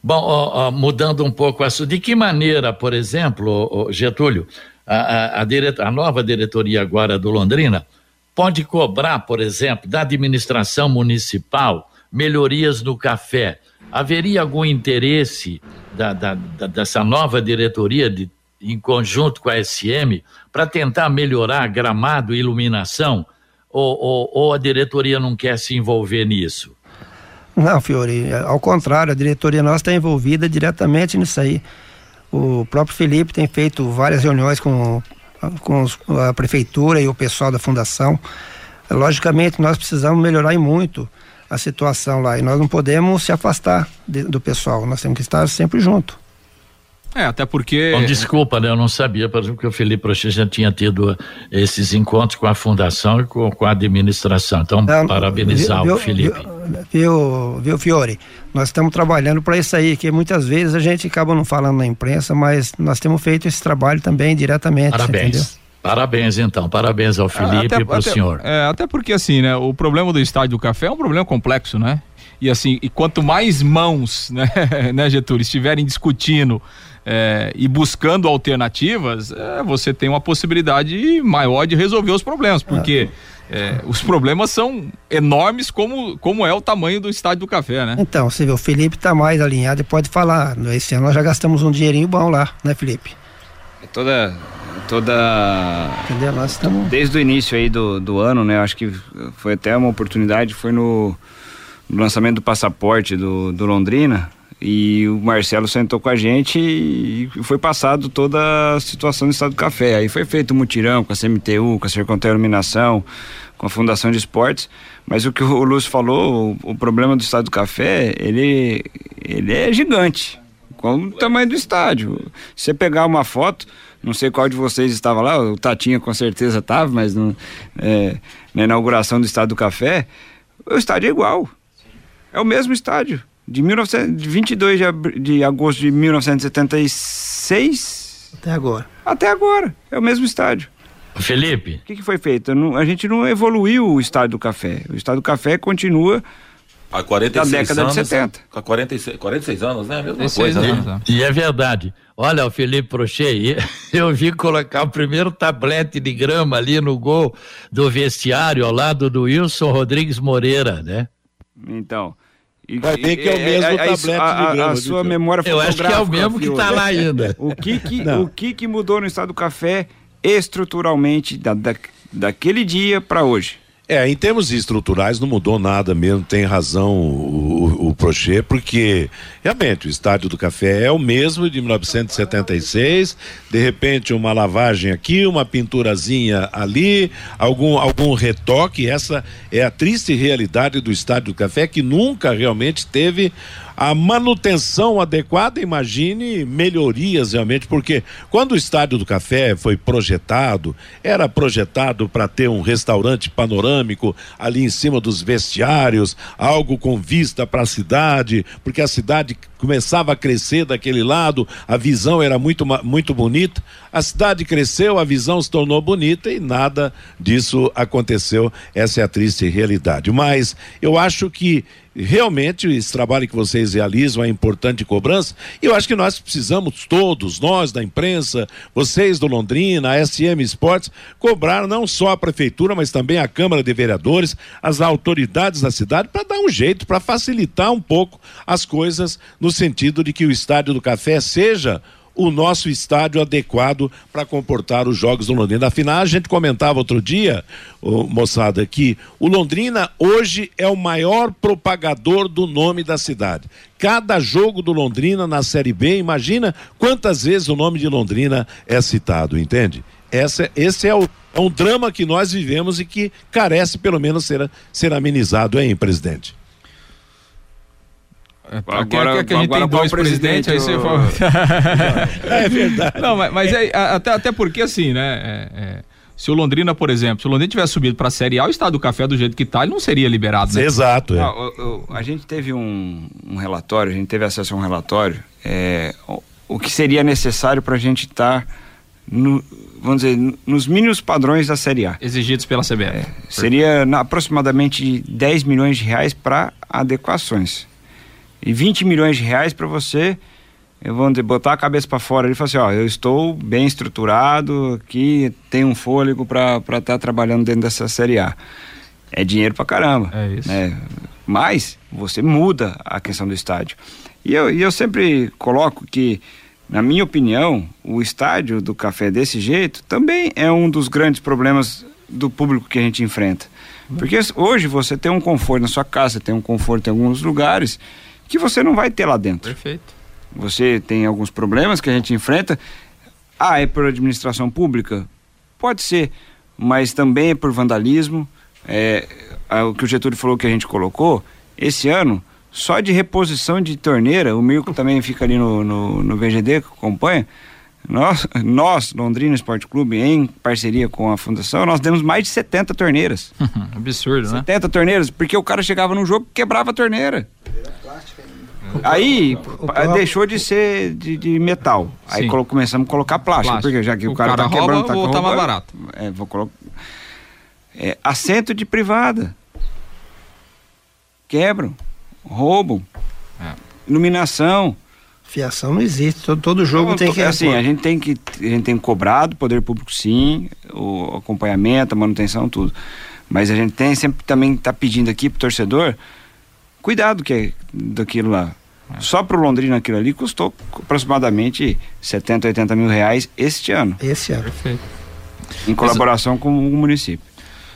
Bom, ó, ó, mudando um pouco isso, de que maneira, por exemplo, ó, Getúlio, a, a, a, a nova diretoria agora do Londrina pode cobrar, por exemplo, da administração municipal melhorias no café. Haveria algum interesse da, da, da, dessa nova diretoria, de, em conjunto com a SM, para tentar melhorar gramado e iluminação? Ou, ou, ou a diretoria não quer se envolver nisso? Não, Fiore, ao contrário, a diretoria nossa está envolvida diretamente nisso aí. O próprio Felipe tem feito várias reuniões com, com a prefeitura e o pessoal da fundação. Logicamente, nós precisamos melhorar e muito a situação lá. E nós não podemos se afastar de, do pessoal, nós temos que estar sempre junto. É, até porque. Bom, desculpa, né? Eu não sabia, por exemplo, que o Felipe Prochê já tinha tido esses encontros com a fundação e com, com a administração. Então, não, parabenizar viu, o Felipe. Viu, viu, Fiore? Nós estamos trabalhando para isso aí, que muitas vezes a gente acaba não falando na imprensa, mas nós temos feito esse trabalho também diretamente. Parabéns. Parabéns, então. Parabéns ao Felipe e para o senhor. É, até porque, assim, né? O problema do estádio do café é um problema complexo, né? E assim, e quanto mais mãos, né, né Getúlio, estiverem discutindo é, e buscando alternativas, é, você tem uma possibilidade maior de resolver os problemas, porque é, os problemas são enormes como, como é o tamanho do estádio do café, né? Então, você vê, o Felipe tá mais alinhado e pode falar. Esse ano nós já gastamos um dinheirinho bom lá, né, Felipe? É toda toda Entendeu? Nós estamos desde o início aí do, do ano, né? Acho que foi até uma oportunidade, foi no, no lançamento do passaporte do, do Londrina e o Marcelo sentou com a gente e foi passado toda a situação do estado do café. Aí foi feito um mutirão com a CMTU, com a Sercontel Iluminação, com a Fundação de Esportes, mas o que o Lúcio falou, o, o problema do estado do café, ele, ele é gigante, como o tamanho do estádio. Se você pegar uma foto, não sei qual de vocês estava lá, o Tatinha com certeza estava, mas não, é, na inauguração do Estádio do Café, o estádio é igual. É o mesmo estádio. De, 1900, de 22 de, de agosto de 1976 até agora. até agora. É o mesmo estádio. Felipe. O que, que foi feito? Não- a gente não evoluiu o Estádio do Café. O Estádio do Café continua Há 46 da década anos, de 70. Com 46, 46 anos, né? A mesma 46 coisa, anos, né? E é verdade. Olha, o Felipe Prochet, eu vi colocar o primeiro tablete de grama ali no gol do vestiário, ao lado do Wilson Rodrigues Moreira, né? Então. e- Vai ver que é o e- mesmo a- a- tablete de a, a, grama, a sua memória Eu acho que é o mesmo que Fiore. tá lá ainda. O que que, Não. o que que mudou no estado do café estruturalmente da, da, daquele dia para hoje? É, em termos estruturais não mudou nada mesmo, tem razão o, o, o Prochet, porque realmente o Estádio do Café é o mesmo de 1976, de repente uma lavagem aqui, uma pinturazinha ali, algum, algum retoque, essa é a triste realidade do Estádio do Café que nunca realmente teve a manutenção adequada, imagine melhorias realmente, porque quando o Estádio do Café foi projetado, era projetado para ter um restaurante panorâmico ali em cima dos vestiários, algo com vista para a cidade, porque a cidade começava a crescer daquele lado, a visão era muito, muito bonita. A cidade cresceu, a visão se tornou bonita e nada disso aconteceu. Essa é a triste realidade. Mas eu acho que realmente esse trabalho que vocês realizam é importante cobrança. E eu acho que nós precisamos todos, nós da imprensa, vocês do Londrina, a SM Esportes, cobrar não só a prefeitura, mas também a Câmara de Vereadores, as autoridades da cidade, para dar um jeito, para facilitar um pouco as coisas, no sentido de que o Estádio do Café seja o nosso estádio adequado para comportar os jogos do Londrina. Afinal, a gente comentava outro dia, ô, moçada, que o Londrina hoje é o maior propagador do nome da cidade. Cada jogo do Londrina na Série B, imagina quantas vezes o nome de Londrina é citado, entende? Essa, esse é, o, é um drama que nós vivemos e que carece pelo menos ser, ser amenizado, hein, presidente? Agora, é que a gente tem dois presidentes, aí você fala. É verdade. Não, mas, mas é, até, até porque assim, né? é- é, se o Londrina, por exemplo, se o Londrina tivesse subido para a Série A, o estado do café do jeito que tá, ele não seria liberado, né? Exato, é. Ah, o- o- a gente teve um, um relatório, a gente teve acesso a um relatório, é, o, o que seria necessário para a gente estar, no, vamos dizer, no- nos mínimos padrões da Série A. Exigidos pela CBF. Seria na- aproximadamente 10 milhões de reais para adequações. E 20 milhões de reais para você, eu vou botar a cabeça para fora e falar assim, ó, eu estou bem estruturado aqui, tenho um fôlego para estar trabalhando dentro dessa Série A. É dinheiro pra caramba. É isso. né? Mas você muda a questão do estádio. E eu, e eu sempre coloco que, na minha opinião, o estádio do café desse jeito também é um dos grandes problemas do público que a gente enfrenta. Porque hoje você tem um conforto na sua casa, tem um conforto em alguns lugares que você não vai ter lá dentro. Perfeito. Você tem alguns problemas que a gente enfrenta. Ah, é por administração pública? Pode ser, mas também é por vandalismo. É, o que o Getúlio falou que a gente colocou, esse ano, só de reposição de torneira, o Milko também fica ali no, no, no VGD que acompanha. Nós, nós, Londrina Esporte Clube, em parceria com a fundação, nós demos mais de 70 torneiras. Absurdo, né? 70 torneiras, porque o cara chegava no jogo e quebrava a torneira. Aí deixou de ser de, de metal. Aí colo- começamos a colocar plástico, Plástico. porque já que o, O cara, cara tá rouba, quebrando, tá vou botar mais barato. É, vou colocar. É, assento de privada. Quebram, roubam. É. Iluminação. Fiação não existe, todo, todo jogo Não, tem que assim, repor. a gente tem que a gente tem cobrado poder público sim, o acompanhamento, a manutenção, tudo. Mas a gente tem sempre também tá pedindo aqui pro torcedor cuidado que é daquilo lá. Só pro Londrina aquilo ali custou aproximadamente 70, 80 mil reais este ano. Esse ano. Perfeito. Em colaboração com o município.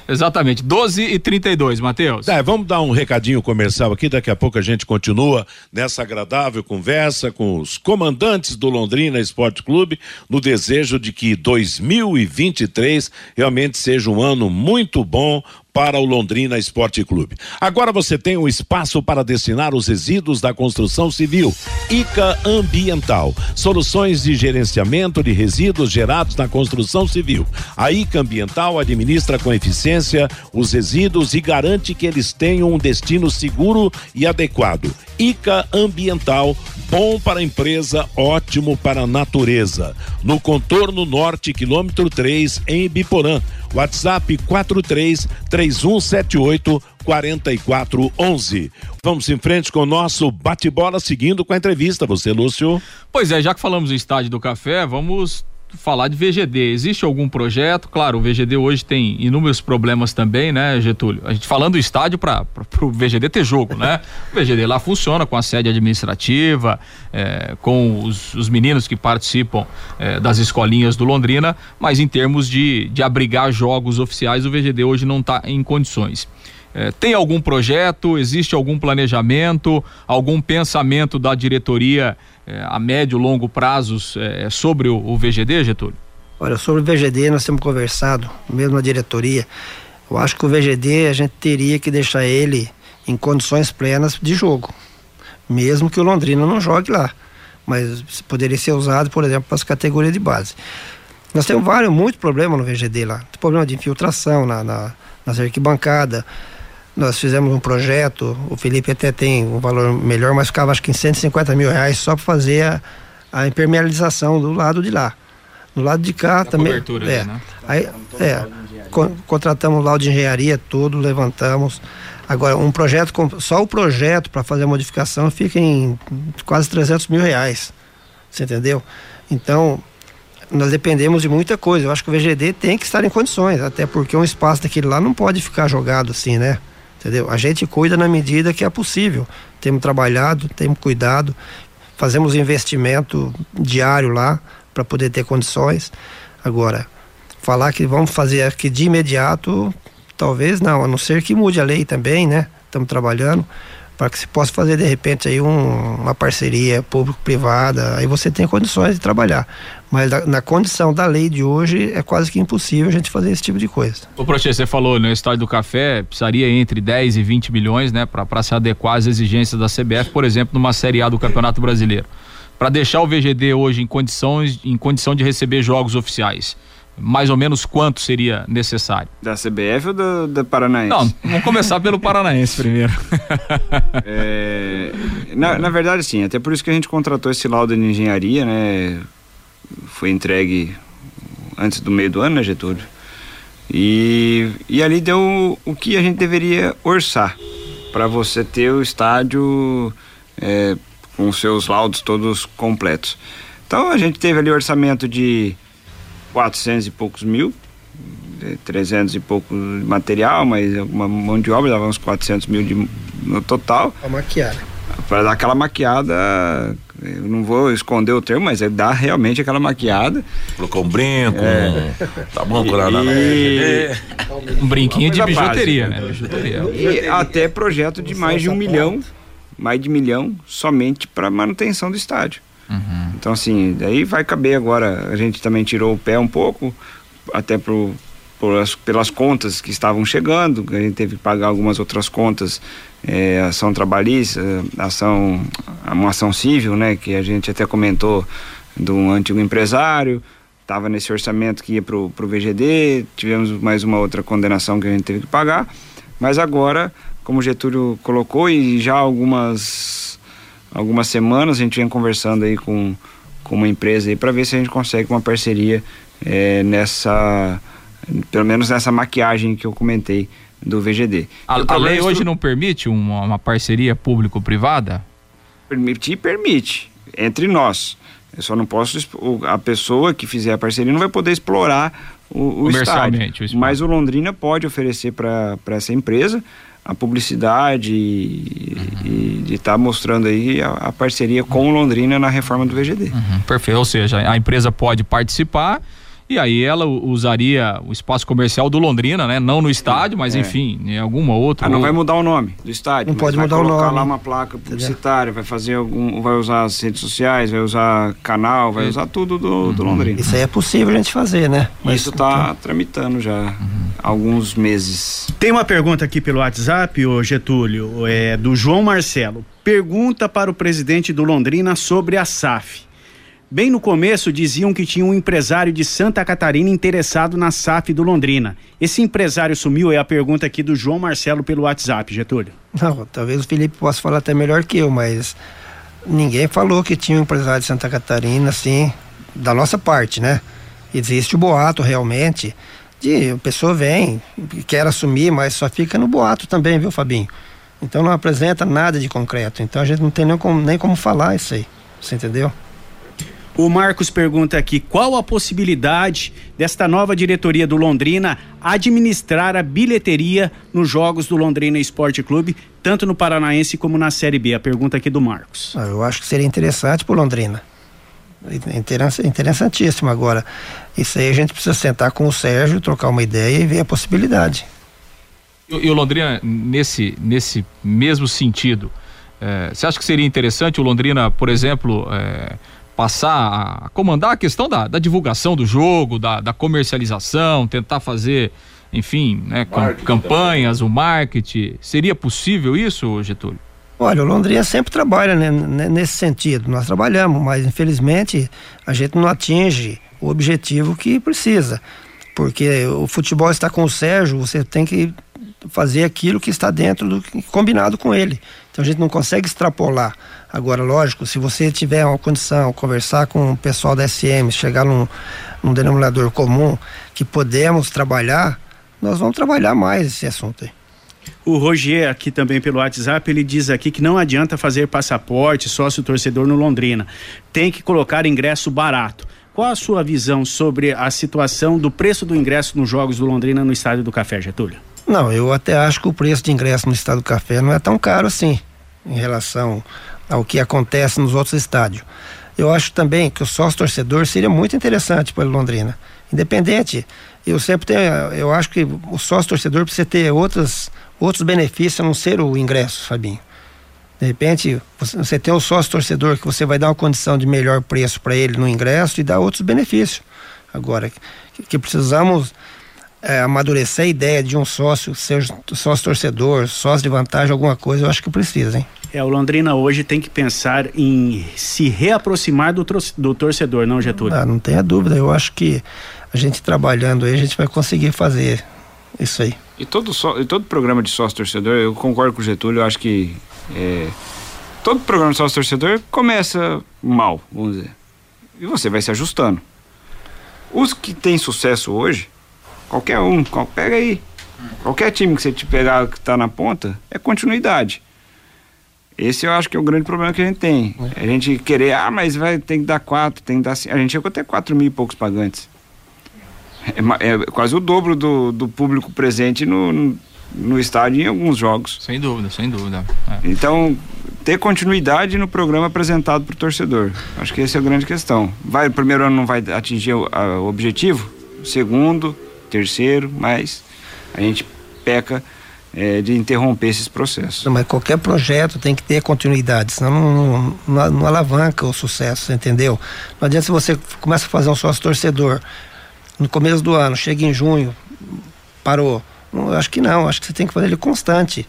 Exatamente. 12 e 32, Matheus. É, vamos dar um recadinho comercial aqui, daqui a pouco a gente continua nessa agradável conversa com os comandantes do Londrina Esporte Clube, no desejo de que 2023 realmente seja um ano muito bom para o Londrina Esporte Clube. Agora você tem um espaço para destinar os resíduos da construção civil. ICA Ambiental. Soluções de gerenciamento de resíduos gerados na construção civil. A ICA Ambiental administra com eficiência os resíduos e garante que eles tenham um destino seguro e adequado. ICA Ambiental, bom para a empresa, ótimo para a natureza. No contorno norte, quilômetro 3, em Biporã. WhatsApp 43 3178 4411. Vamos em frente com o nosso bate-bola, seguindo com a entrevista. Você, Lúcio? Pois é, já que falamos do estádio do café, vamos falar de VGD. Existe algum projeto? Claro, o VGD hoje tem inúmeros problemas também, né, Getúlio? A gente falando do estádio para o VGD ter jogo, né? O VGD lá funciona com a sede administrativa, é, com os, os, meninos que participam é, das escolinhas do Londrina, mas em termos de, de abrigar jogos oficiais, o VGD hoje não está em condições. É, tem algum projeto? Existe algum planejamento? Algum pensamento da diretoria é, a médio, longo prazos é, sobre o, o, VGD, Getúlio? Olha, sobre o VGD nós temos conversado, mesmo na diretoria. Eu acho que o VGD a gente teria que deixar ele em condições plenas de jogo, mesmo que o Londrina não jogue lá, mas poderia ser usado, por exemplo, para as categorias de base. Nós temos vários, muitos problemas no VGD lá, problema de infiltração na, na, nas arquibancadas, nós fizemos um projeto, o Felipe até tem um valor melhor, mas ficava acho que em 150 mil reais só para fazer a, a, impermeabilização do lado de lá. Do lado de cá da também. Cobertura é, ali, né? aí, é, con, contratamos lá o de engenharia, tudo, levantamos. Agora, um projeto, só o projeto para fazer a modificação fica em quase 300 mil reais. Você entendeu? Então, nós dependemos de muita coisa. Eu acho que o VGD tem que estar em condições, até porque um espaço daquele lá não pode ficar jogado assim, né? Entendeu? A gente cuida na medida que é possível. Temos trabalhado, temos cuidado, fazemos investimento diário lá para poder ter condições. Agora, falar que vamos fazer aqui de imediato, talvez não, a não ser que mude a lei também, né? Estamos trabalhando para que se possa fazer de repente aí um, uma parceria público-privada, aí você tem condições de trabalhar. Mas na, na, condição da lei de hoje é quase que impossível a gente fazer esse tipo de coisa. O Prochê, você falou no estádio do café, precisaria entre 10 e 20 milhões, né, para se adequar às exigências da CBF, por exemplo, numa Série A do Campeonato Brasileiro. Para deixar o VGD hoje em condições em condição de receber jogos oficiais mais ou menos quanto seria necessário? Da CBF ou da, da Paranaense? Não, vamos começar pelo Paranaense primeiro. é, na, na verdade, sim, até por isso que a gente contratou esse laudo de engenharia, né? Foi entregue antes do meio do ano, né, Getúlio? E, e ali deu o que a gente deveria orçar para você ter o estádio é, com seus laudos todos completos. Então a gente teve ali orçamento de 400 e poucos mil, 300 e pouco de material, mas uma mão de obra dava uns 400 mil de, no total. Pra maquiar. Para dar aquela maquiada, eu não vou esconder o termo, mas é dar realmente aquela maquiada. Colocou um brinco, é. tá bom, e... Um brinquinho de bijuteria, né? Bijuteria. E até projeto de mais de um milhão, mais de um milhão, somente para manutenção do estádio. Uhum. Então, assim, daí vai caber agora. A gente também tirou o pé um pouco, até pro, as, pelas contas que estavam chegando, a gente teve que pagar algumas outras contas, é, ação trabalhista, ação, uma ação civil, né, que a gente até comentou de um antigo empresário, estava nesse orçamento que ia pro, pro VGD, tivemos mais uma outra condenação que a gente teve que pagar, mas agora, como o Getúlio colocou, e já algumas algumas semanas a gente vem conversando aí com, com uma empresa aí para ver se a gente consegue uma parceria é, nessa, pelo menos nessa maquiagem que eu comentei do VGD. A, a lei hoje não permite uma, uma parceria público-privada? Permitir, permite, entre nós. Eu só não posso, a pessoa que fizer a parceria não vai poder explorar o, o estádio. O Mas o Londrina pode oferecer para essa empresa a publicidade e, uhum. de estar tá mostrando aí a, a, parceria com Londrina na reforma do VGD. Uhum, perfeito, ou seja, a empresa pode participar e aí ela usaria o espaço comercial do Londrina, né? Não no estádio, mas é. enfim, em alguma outra. Ah, não vai mudar o nome do estádio. Não pode mudar o nome. Vai colocar lá uma placa publicitária, vai fazer algum, vai usar as redes sociais, vai usar canal, vai usar tudo do, uhum. do Londrina. Isso aí é possível a gente fazer, né? Mas isso está então... tramitando já uhum. há alguns meses. Tem uma pergunta aqui pelo WhatsApp, ô Getúlio, é do João Marcelo. Pergunta para o presidente do Londrina sobre a SAF. Bem no começo diziam que tinha um empresário de Santa Catarina interessado na SAF do Londrina. Esse empresário sumiu? É a pergunta aqui do João Marcelo pelo WhatsApp, Getúlio. Não, talvez o Felipe possa falar até melhor que eu, mas ninguém falou que tinha um empresário de Santa Catarina, assim, da nossa parte, né? Existe o boato realmente de a pessoa vem, quer assumir, mas só fica no boato também, viu, Fabinho? Então não apresenta nada de concreto. Então a gente não tem nem como, nem como falar isso aí. Você entendeu? O Marcos pergunta aqui: qual a possibilidade desta nova diretoria do Londrina administrar a bilheteria nos jogos do Londrina Esporte Clube, tanto no Paranaense como na Série B? A pergunta aqui do Marcos. Ah, eu acho que seria interessante para o Londrina. Interessantíssimo agora. Isso aí a gente precisa sentar com o Sérgio, trocar uma ideia e ver a possibilidade. E, o Londrina, nesse, nesse mesmo sentido, é, você acha que seria interessante o Londrina, por exemplo, é, passar a comandar a questão da, da divulgação do jogo, da, da, comercialização, tentar fazer, enfim, né, campanhas, também. o marketing. Seria possível isso, Getúlio? Olha, o Londrina sempre trabalha né, nesse sentido. Nós trabalhamos, mas infelizmente a gente não atinge o objetivo que precisa. Porque o futebol está com o Sérgio, você tem que fazer aquilo que está dentro do combinado com ele. Então a gente não consegue extrapolar. Agora, lógico, se você tiver uma condição, conversar com o pessoal da SM, chegar num, num denominador comum que podemos trabalhar, nós vamos trabalhar mais esse assunto aí. O Roger, aqui também pelo WhatsApp, ele diz aqui que não adianta fazer passaporte, sócio torcedor no Londrina. Tem que colocar ingresso barato. Qual a sua visão sobre a situação do preço do ingresso nos Jogos do Londrina no Estádio do Café, Getúlio? Não, eu até acho que o preço de ingresso no Estádio do Café não é tão caro assim em relação ao que acontece nos outros estádios. Eu acho também que o sócio torcedor seria muito interessante para Londrina. Independente, eu sempre tenho, eu acho que o sócio torcedor precisa ter outras, outros benefícios a não ser o ingresso, Fabinho. De repente, você, tem o sócio torcedor que você vai dar uma condição de melhor preço para ele no ingresso e dar outros benefícios. Agora, que, que precisamos é, amadurecer a ideia de um sócio, ser sócio torcedor, sócio de vantagem, alguma coisa, eu acho que precisa, hein? É, o Londrina hoje tem que pensar em se reaproximar do, do torcedor, não, Getúlio? Ah, não tenha dúvida, eu acho que a gente trabalhando aí, a gente vai conseguir fazer isso aí. E todo, só, e todo programa de sócio torcedor, eu concordo com o Getúlio, eu acho que é, todo programa de sócio torcedor começa mal, vamos dizer. E você vai se ajustando. Os que têm sucesso hoje, Qualquer um, pega aí. Qualquer time que você te pegar que está na ponta, é continuidade. Esse eu acho que é o grande problema que a gente tem. É. A gente querer, ah, mas vai, tem que dar quatro, tem que dar cinco. A gente chegou até quatro mil e poucos pagantes. É, é quase o dobro do, do público presente no, no, no, estádio em alguns jogos. Sem dúvida, sem dúvida. É. Então, ter continuidade no programa apresentado para o torcedor. Acho que essa é a grande questão. Vai, o primeiro ano não vai atingir o, a, o objetivo, o segundo, terceiro, mas a gente peca é, de interromper esses processos. Mas qualquer projeto tem que ter continuidade, senão não, não, não alavanca o sucesso, entendeu? Não adianta se você começa a fazer um sócio torcedor no começo do ano, chega em junho, parou. Não, acho que não, acho que você tem que fazer ele constante.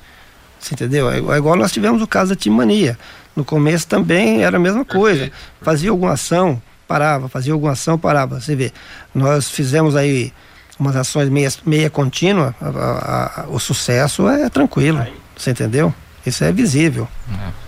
Você entendeu? É, é igual nós tivemos o caso da Timania. No começo também era a mesma coisa. Fazia alguma ação, parava, fazia alguma ação, parava. Você vê, nós fizemos aí umas ações meia, meia contínua, a, a, a, o sucesso é tranquilo. Você entendeu? Isso é visível.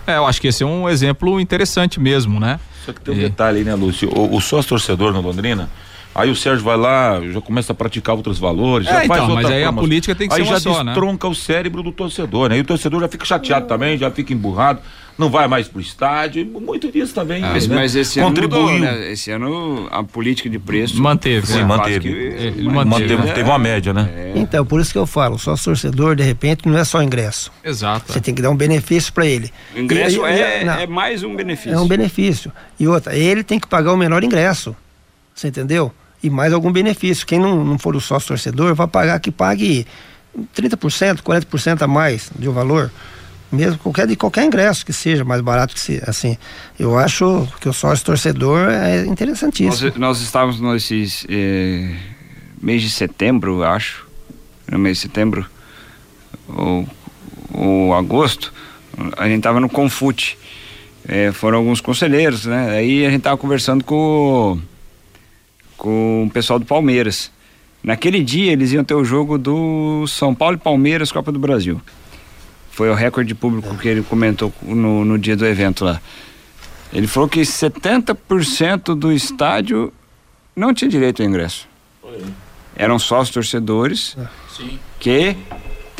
É. é. eu acho que esse é um exemplo interessante mesmo, né? Só que tem um e... detalhe aí, né, Lúcio? O, o sócio torcedor no Londrina, Aí o Sérgio vai lá, já começa a praticar outros valores, É, já então, faz mas outra aí a forma. política tem que aí ser uma já só, né? destronca o cérebro do torcedor, né? E o torcedor já fica chateado também, já fica emburrado, não vai mais pro estádio, muito disso também. Mas, né? mas esse ano contribuiu. mudou, né? Esse ano a política de preço Manteve, Sim, é. manteve. que- mas- manteve. Teve uma média, né? É. Então, por isso que eu falo, só torcedor, de repente, não é só ingresso. Exato. Você tem que dar um benefício para ele. O ingresso E- é, é mais um benefício. é um benefício. E outra, ele tem que pagar o menor ingresso. Você entendeu? E mais algum benefício. Quem não, não for o sócio torcedor vai pagar que pague 30%, 40% a mais de um valor. Mesmo qualquer, de qualquer ingresso que seja mais barato que se, assim. Eu acho que o sócio torcedor é interessantíssimo. Nós, nós estávamos nesses eh, mês de setembro, acho, no mês de setembro ou, ou agosto, a gente estava no Confute. Eh, foram alguns conselheiros, né? Aí a gente estava conversando com, o- com o pessoal do Palmeiras. Naquele dia eles iam ter o jogo do São Paulo e Palmeiras Copa do Brasil. Foi o recorde de público que ele comentou no, no dia do evento lá. Ele falou que 70% do estádio não tinha direito ao ingresso. Eram sócios torcedores que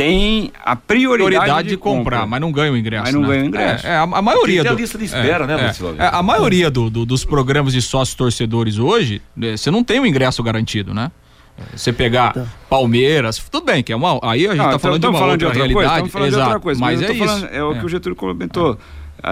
têm a prioridade, prioridade de, de comprar, compra. mas não ganham ingresso. Mas não né? ganham ingresso. É, é, a, a maioria. Tem a lista de espera, é, né, é, Marcelo? é, a maioria do- do- dos programas de sócios torcedores hoje, né, você não tem o ingresso garantido, né? É, Você pegar Palmeiras, tudo bem, que é uma. Aí a gente Não, tá falando de uma falando outra, de outra realidade. coisa, falando Exato, de outra coisa, mas, eu é isso. falando- é o É. que o Getúlio comentou.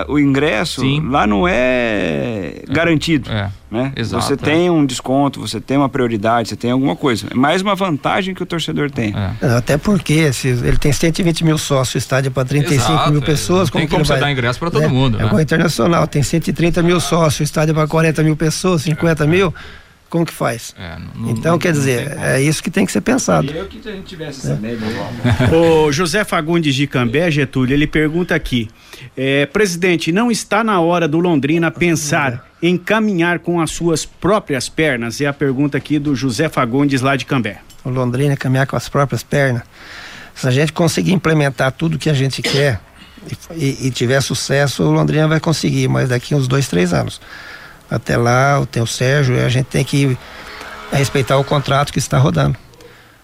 O ingresso Sim. lá não é garantido. É, Né? exato, você é. tem um desconto, você tem uma prioridade, você tem alguma coisa. É mais uma vantagem que o torcedor tem. É. Até porque se ele tem 120 mil sócios, o estádio é para 35 Exato, mil é. pessoas. Não tem como ele você vai- dar ingresso pra todo né? mundo, É né? igual internacional, tem 130 mil sócios, o estádio é para 40 mil pessoas, 50 mil. Como que faz? É, não- então, não- quer não dizer, é isso que tem que ser pensado. Eu que a gente tivesse essa média. O José Fagundes de Cambé, Getúlio, ele pergunta aqui: é, presidente, não está na hora do Londrina pensar em caminhar com as suas próprias pernas? É a pergunta aqui do José Fagundes lá de Cambé. O Londrina caminhar com as próprias pernas. Se a gente conseguir implementar tudo que a gente quer e, e- e tiver sucesso, o Londrina vai conseguir, mas daqui uns dois, três anos. Até lá, tem o Sérgio a gente tem que respeitar o contrato que está rodando.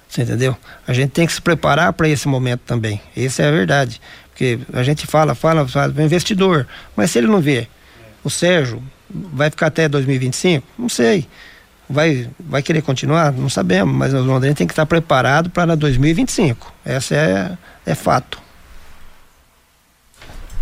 Você entendeu? A gente tem que se preparar para esse momento também. Essa é a verdade. Porque a gente fala, fala, fala, investidor. Mas se ele não vê, o Sérgio vai ficar até 2025? Não sei. Vai, vai querer continuar? Não sabemos, mas o Londrina tem que estar preparado para 2025. Essa é, é fato.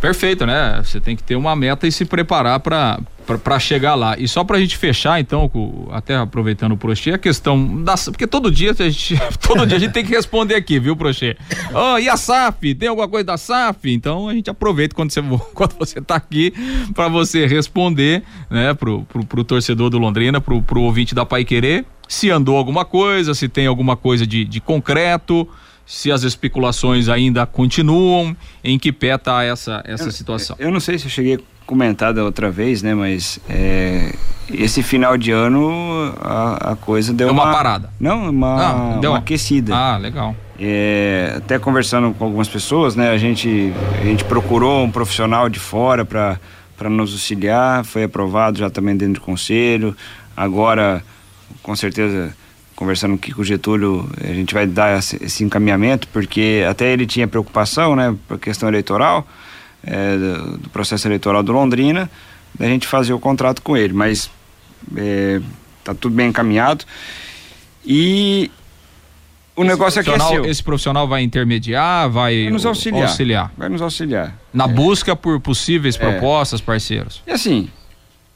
Perfeito, né? Você tem que ter uma meta e se preparar para para chegar lá. E só pra gente fechar, então, com- até aproveitando o Prochê, a questão da. Porque todo dia a gente, todo dia a gente tem que responder aqui, viu, Prochê? Oh, e a SAF? Tem alguma coisa da SAF? Então a gente aproveita quando você, quando você tá aqui para você responder, né, pro, pro, pro torcedor do Londrina, pro, pro ouvinte da Pai Querer, se andou alguma coisa, se tem alguma coisa de, de concreto. Se as especulações ainda continuam, em que pé tá essa, essa situação? Eu não sei se eu cheguei da outra vez, né? Mas é, esse final de ano a, a coisa deu Deu uma parada. Não, uma, Não, deu uma uma- aquecida. Ah, legal. É, até conversando com algumas pessoas, né? A gente, a gente procurou um profissional de fora para nos auxiliar, foi aprovado já também dentro do conselho. Agora, com certeza, conversando aqui com o Getúlio, a gente vai dar esse, esse encaminhamento, porque até ele tinha preocupação, né? Por questão eleitoral, é, do, processo eleitoral do Londrina, da gente fazer o contrato com ele, mas é, tá tudo bem encaminhado. E o negócio é Profissional- aqueceu. Esse profissional vai intermediar, vai, Vai nos auxiliar. auxiliar. Vai nos auxiliar. Na busca por possíveis É. propostas, parceiros. E assim,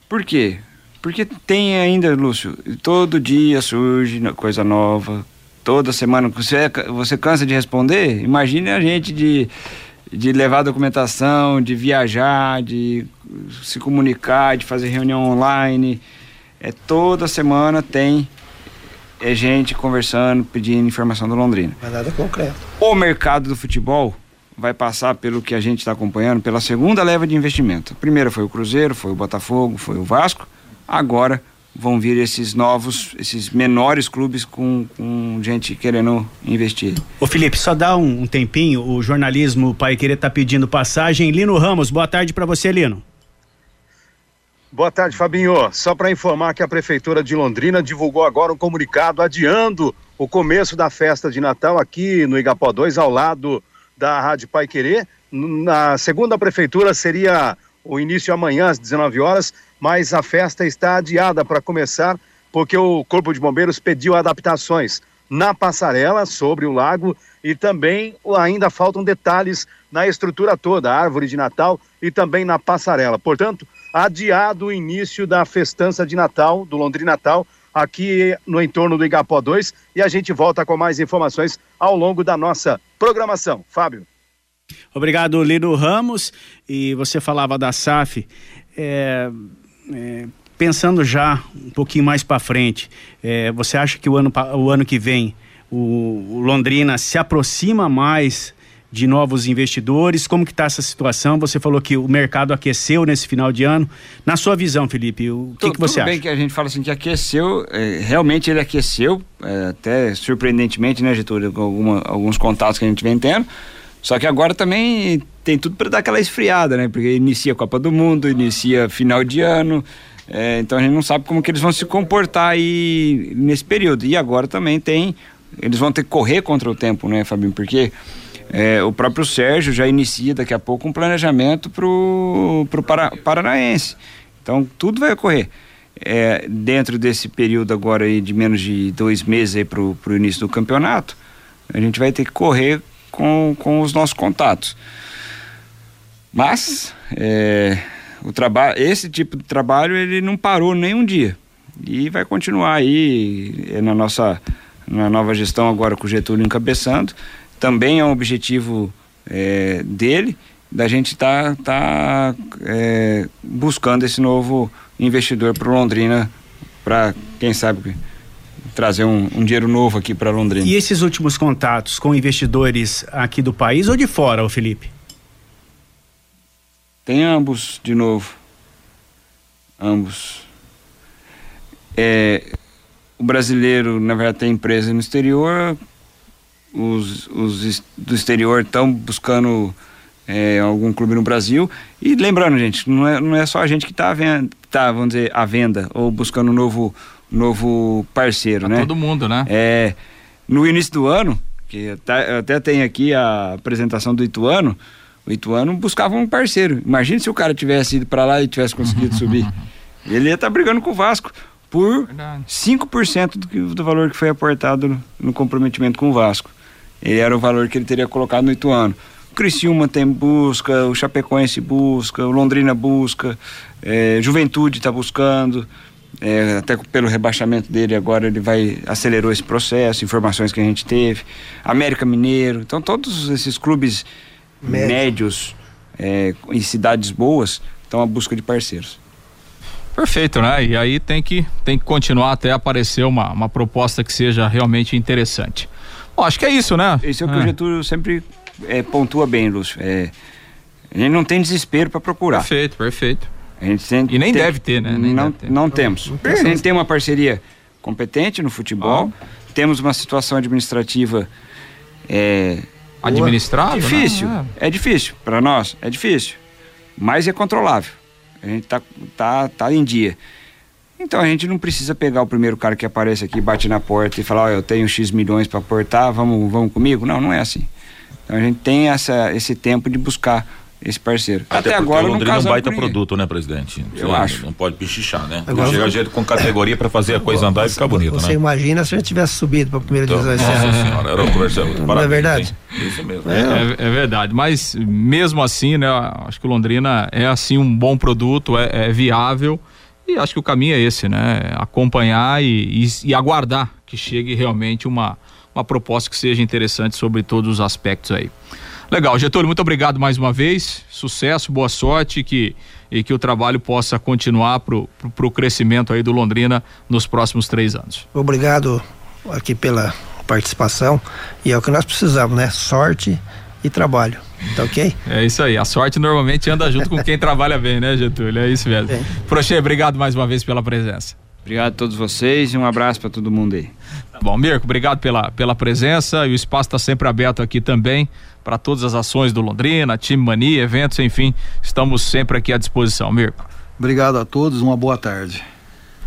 por quê? Porque tem ainda, Lúcio, todo dia surge coisa nova, toda semana. Você, você cansa de responder? Imagine a gente de, de levar documentação, de viajar, de se comunicar, de fazer reunião online. É toda semana tem é gente conversando, pedindo informação do Londrina. Mas nada concreto. O mercado do futebol vai passar pelo que a gente está acompanhando, pela segunda leva de investimento. A primeira foi o Cruzeiro, foi o Botafogo, foi o Vasco. Agora vão vir esses novos, esses menores clubes com, com gente querendo investir. Ô Felipe, só dá um, um tempinho, o jornalismo Pai Querer tá pedindo passagem. Lino Ramos, boa tarde para você, Lino. Boa tarde, Fabinho. Só para informar que a Prefeitura de Londrina divulgou agora um comunicado adiando o começo da festa de Natal aqui no Igapó 2, ao lado da Rádio Pai Querer. Na segunda prefeitura seria o início amanhã às 19 horas, mas a festa está adiada para começar porque o Corpo de Bombeiros pediu adaptações na passarela sobre o lago e também ainda faltam detalhes na estrutura toda, a árvore de Natal e também na passarela. Portanto, adiado o início da festança de Natal, do Londrina Natal, aqui no entorno do Igapó 2 e a gente volta com mais informações ao longo da nossa programação. Fábio. Obrigado, Lino Ramos. E você falava da SAF. É, é, pensando já um pouquinho mais para frente, é, você acha que o ano, o ano que vem o, o Londrina se aproxima mais de novos investidores? Como que está essa situação? Você falou que o mercado aqueceu nesse final de ano. Na sua visão, Felipe, o que, que você tudo acha? bem que a gente fala assim que aqueceu, é, realmente ele aqueceu, é, até surpreendentemente, né, Getúlio, com alguma, alguns contatos que a gente vem tendo. Só que agora também tem tudo para dar aquela esfriada, né? Porque inicia a Copa do Mundo, inicia final de ano. É, então a gente não sabe como que eles vão se comportar aí nesse período. E agora também tem. Eles vão ter que correr contra o tempo, né, Fabinho? Porque é, o próprio Sérgio já inicia daqui a pouco um planejamento pro, pro para, Paranaense. Então tudo vai ocorrer. É, dentro desse período agora aí de menos de dois meses pro, pro início do campeonato, a gente vai ter que correr com, com os nossos contatos. Mas é, o trabalho, esse tipo de trabalho ele não parou nem um dia e vai continuar aí é, na nossa na nova gestão agora com o Getúlio encabeçando. Também é um objetivo é, dele da gente estar tá, tá, é, buscando esse novo investidor para Londrina para quem sabe trazer um, um dinheiro novo aqui para Londrina. E esses últimos contatos com investidores aqui do país ou de fora, o Felipe? Tem ambos, de novo. Ambos. É, o brasileiro, na verdade, tem empresa no exterior, os, os do exterior estão buscando é, algum clube no Brasil. E lembrando, gente, não é, não é só a gente que está tá, vamos dizer, à venda ou buscando um novo novo parceiro, pra né? Todo mundo, né? É, no início do ano, que até, até tem aqui a apresentação do Ituano, o Ituano buscava um parceiro. Imagine se o cara tivesse ido para lá e tivesse conseguido subir. Ele ia estar tá brigando com o Vasco por Verdade. 5% do, que, do valor que foi aportado no, no, comprometimento com o Vasco. Ele era o valor que ele teria colocado no Ituano. O Criciúma tem busca, o Chapecoense busca, o Londrina busca, é, Juventude está buscando. É, até pelo rebaixamento dele agora ele vai acelerou esse processo, informações que a gente teve, América Mineiro, então todos esses clubes Médio. médios é, em cidades boas estão à busca de parceiros. Perfeito, né? E aí tem que tem que continuar até aparecer uma, uma proposta que seja realmente interessante. Bom, acho que é isso, né? Isso é o que é. o Getúlio sempre é, pontua bem, Lúcio. É, a gente não tem desespero para procurar. Perfeito, perfeito. A gente tem, e nem tem, deve ter, né? Nem não, ter. não temos. Não a gente tem uma parceria competente no futebol, oh. temos uma situação administrativa é, administrada. Difícil, né? é. é difícil para nós, é difícil, mas é controlável. A gente tá, tá, tá em dia. Então a gente não precisa pegar o primeiro cara que aparece aqui, bate na porta e falar, ó, oh, eu tenho X milhões para aportar, vamos, vamos comigo? Não, não é assim. Então a gente tem essa, esse tempo de buscar esse parceiro. Até, Até agora o Londrina não é um baita produto, né, presidente? Eu acho. Não pode pichichar, né? Agora, chega gente com categoria para fazer a coisa andar e ficar bonito, você né? Você imagina se a gente tivesse subido para a primeira então, divisão esse Nossa senhora, era conversando. Não é verdade? Isso mesmo. É. É, é. verdade, mas mesmo assim, né, acho que o Londrina é assim um bom produto, é, é viável e acho que o caminho é esse, né? Acompanhar e, e, e aguardar que chegue realmente uma, uma proposta que seja interessante sobre todos os aspectos aí. Legal, Getúlio, muito obrigado mais uma vez. Sucesso, boa sorte que, e que o trabalho possa continuar para o crescimento aí do Londrina nos próximos três anos. Obrigado aqui pela participação e é o que nós precisamos, né? Sorte e trabalho. Tá ok? É isso aí. A sorte normalmente anda junto com quem trabalha bem, né, Getúlio? É isso mesmo. Prochê, obrigado mais uma vez pela presença. Obrigado a todos vocês e um abraço para todo mundo aí. Tá bom, Mirko, obrigado pela, pela presença e o espaço está sempre aberto aqui também para todas as ações do Londrina, time mania, eventos, enfim, estamos sempre aqui à disposição, Mirko. Obrigado a todos, uma boa tarde.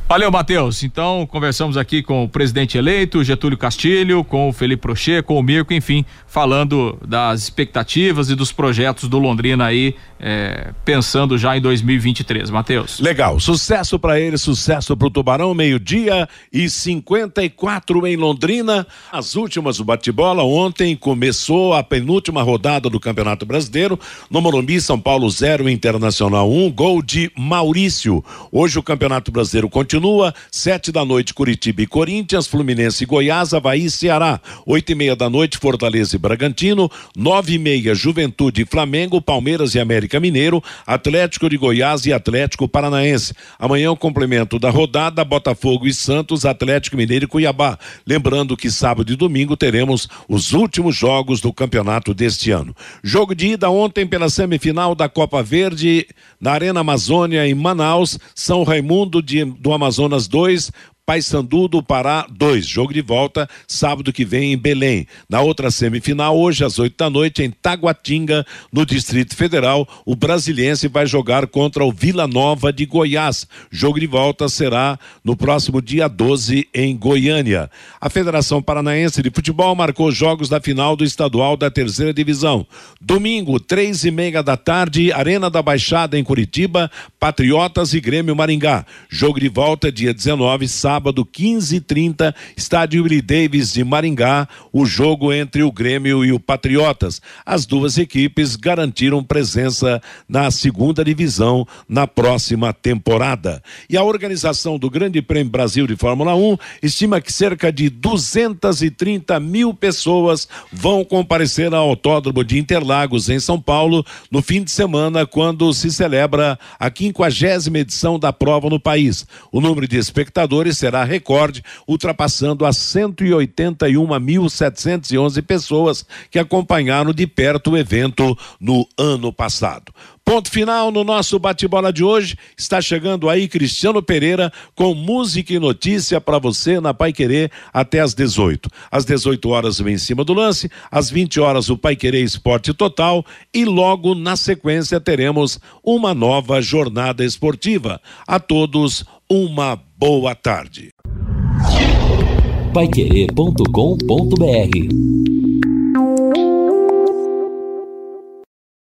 Valeu, Matheus. Então, conversamos aqui com o presidente eleito, Getúlio Castilho, com o Felipe Prochê, com o Mirko, enfim, falando das expectativas e dos projetos do Londrina aí, é, pensando já em 2023. Matheus. Legal. Sucesso para ele, sucesso para o Tubarão. Meio-dia e 54 em Londrina. As últimas do bate-bola. Ontem começou a penúltima rodada do Campeonato Brasileiro. No Morumbi, São Paulo 0, Internacional 1. Um, gol de Maurício. Hoje o Campeonato Brasileiro continua sete da noite, Curitiba e Corinthians, Fluminense e Goiás, Havaí e Ceará. Oito e meia da noite, Fortaleza e Bragantino, nove e meia, Juventude e Flamengo, Palmeiras e América Mineiro, Atlético de Goiás e Atlético Paranaense. Amanhã o complemento da rodada, Botafogo e Santos, Atlético Mineiro e Cuiabá. Lembrando que sábado e domingo teremos os últimos jogos do campeonato deste ano. Jogo de ida ontem pela semifinal da Copa Verde na Arena Amazônia em Manaus, São Raimundo de, do Amazonas 2, Paysandu do Pará 2. Jogo de volta sábado que vem em Belém. Na outra semifinal, hoje às 8 da noite, em Taguatinga, no Distrito Federal, o Brasiliense vai jogar contra o Vila Nova de Goiás. Jogo de volta será no próximo dia 12 em Goiânia. A Federação Paranaense de Futebol marcou jogos da final do estadual da terceira divisão. Domingo, três e meia da tarde, Arena da Baixada em Curitiba, Patriotas e Grêmio Maringá. Jogo de volta dia 19, sábado sábado, 15h30, estádio Willie Davis de Maringá, o jogo entre o Grêmio e o Patriotas. As duas equipes garantiram presença na segunda divisão na próxima temporada. E a organização do Grande Prêmio Brasil de Fórmula 1 estima que cerca de 230 mil pessoas vão comparecer ao Autódromo de Interlagos, em São Paulo, no fim de semana, quando se celebra a quinquagésima edição da prova no país. O número de espectadores será será recorde, ultrapassando as 181.711 pessoas que acompanharam de perto o evento no ano passado. Ponto final no nosso bate-bola de hoje. Está chegando aí Cristiano Pereira com música e notícia para você na Pai Querer até às 18. Às 18 horas vem em cima do lance, às 20 horas o Pai Querer Esporte Total e logo na sequência teremos uma nova jornada esportiva. A todos uma boa tarde. Paiquerê.com.br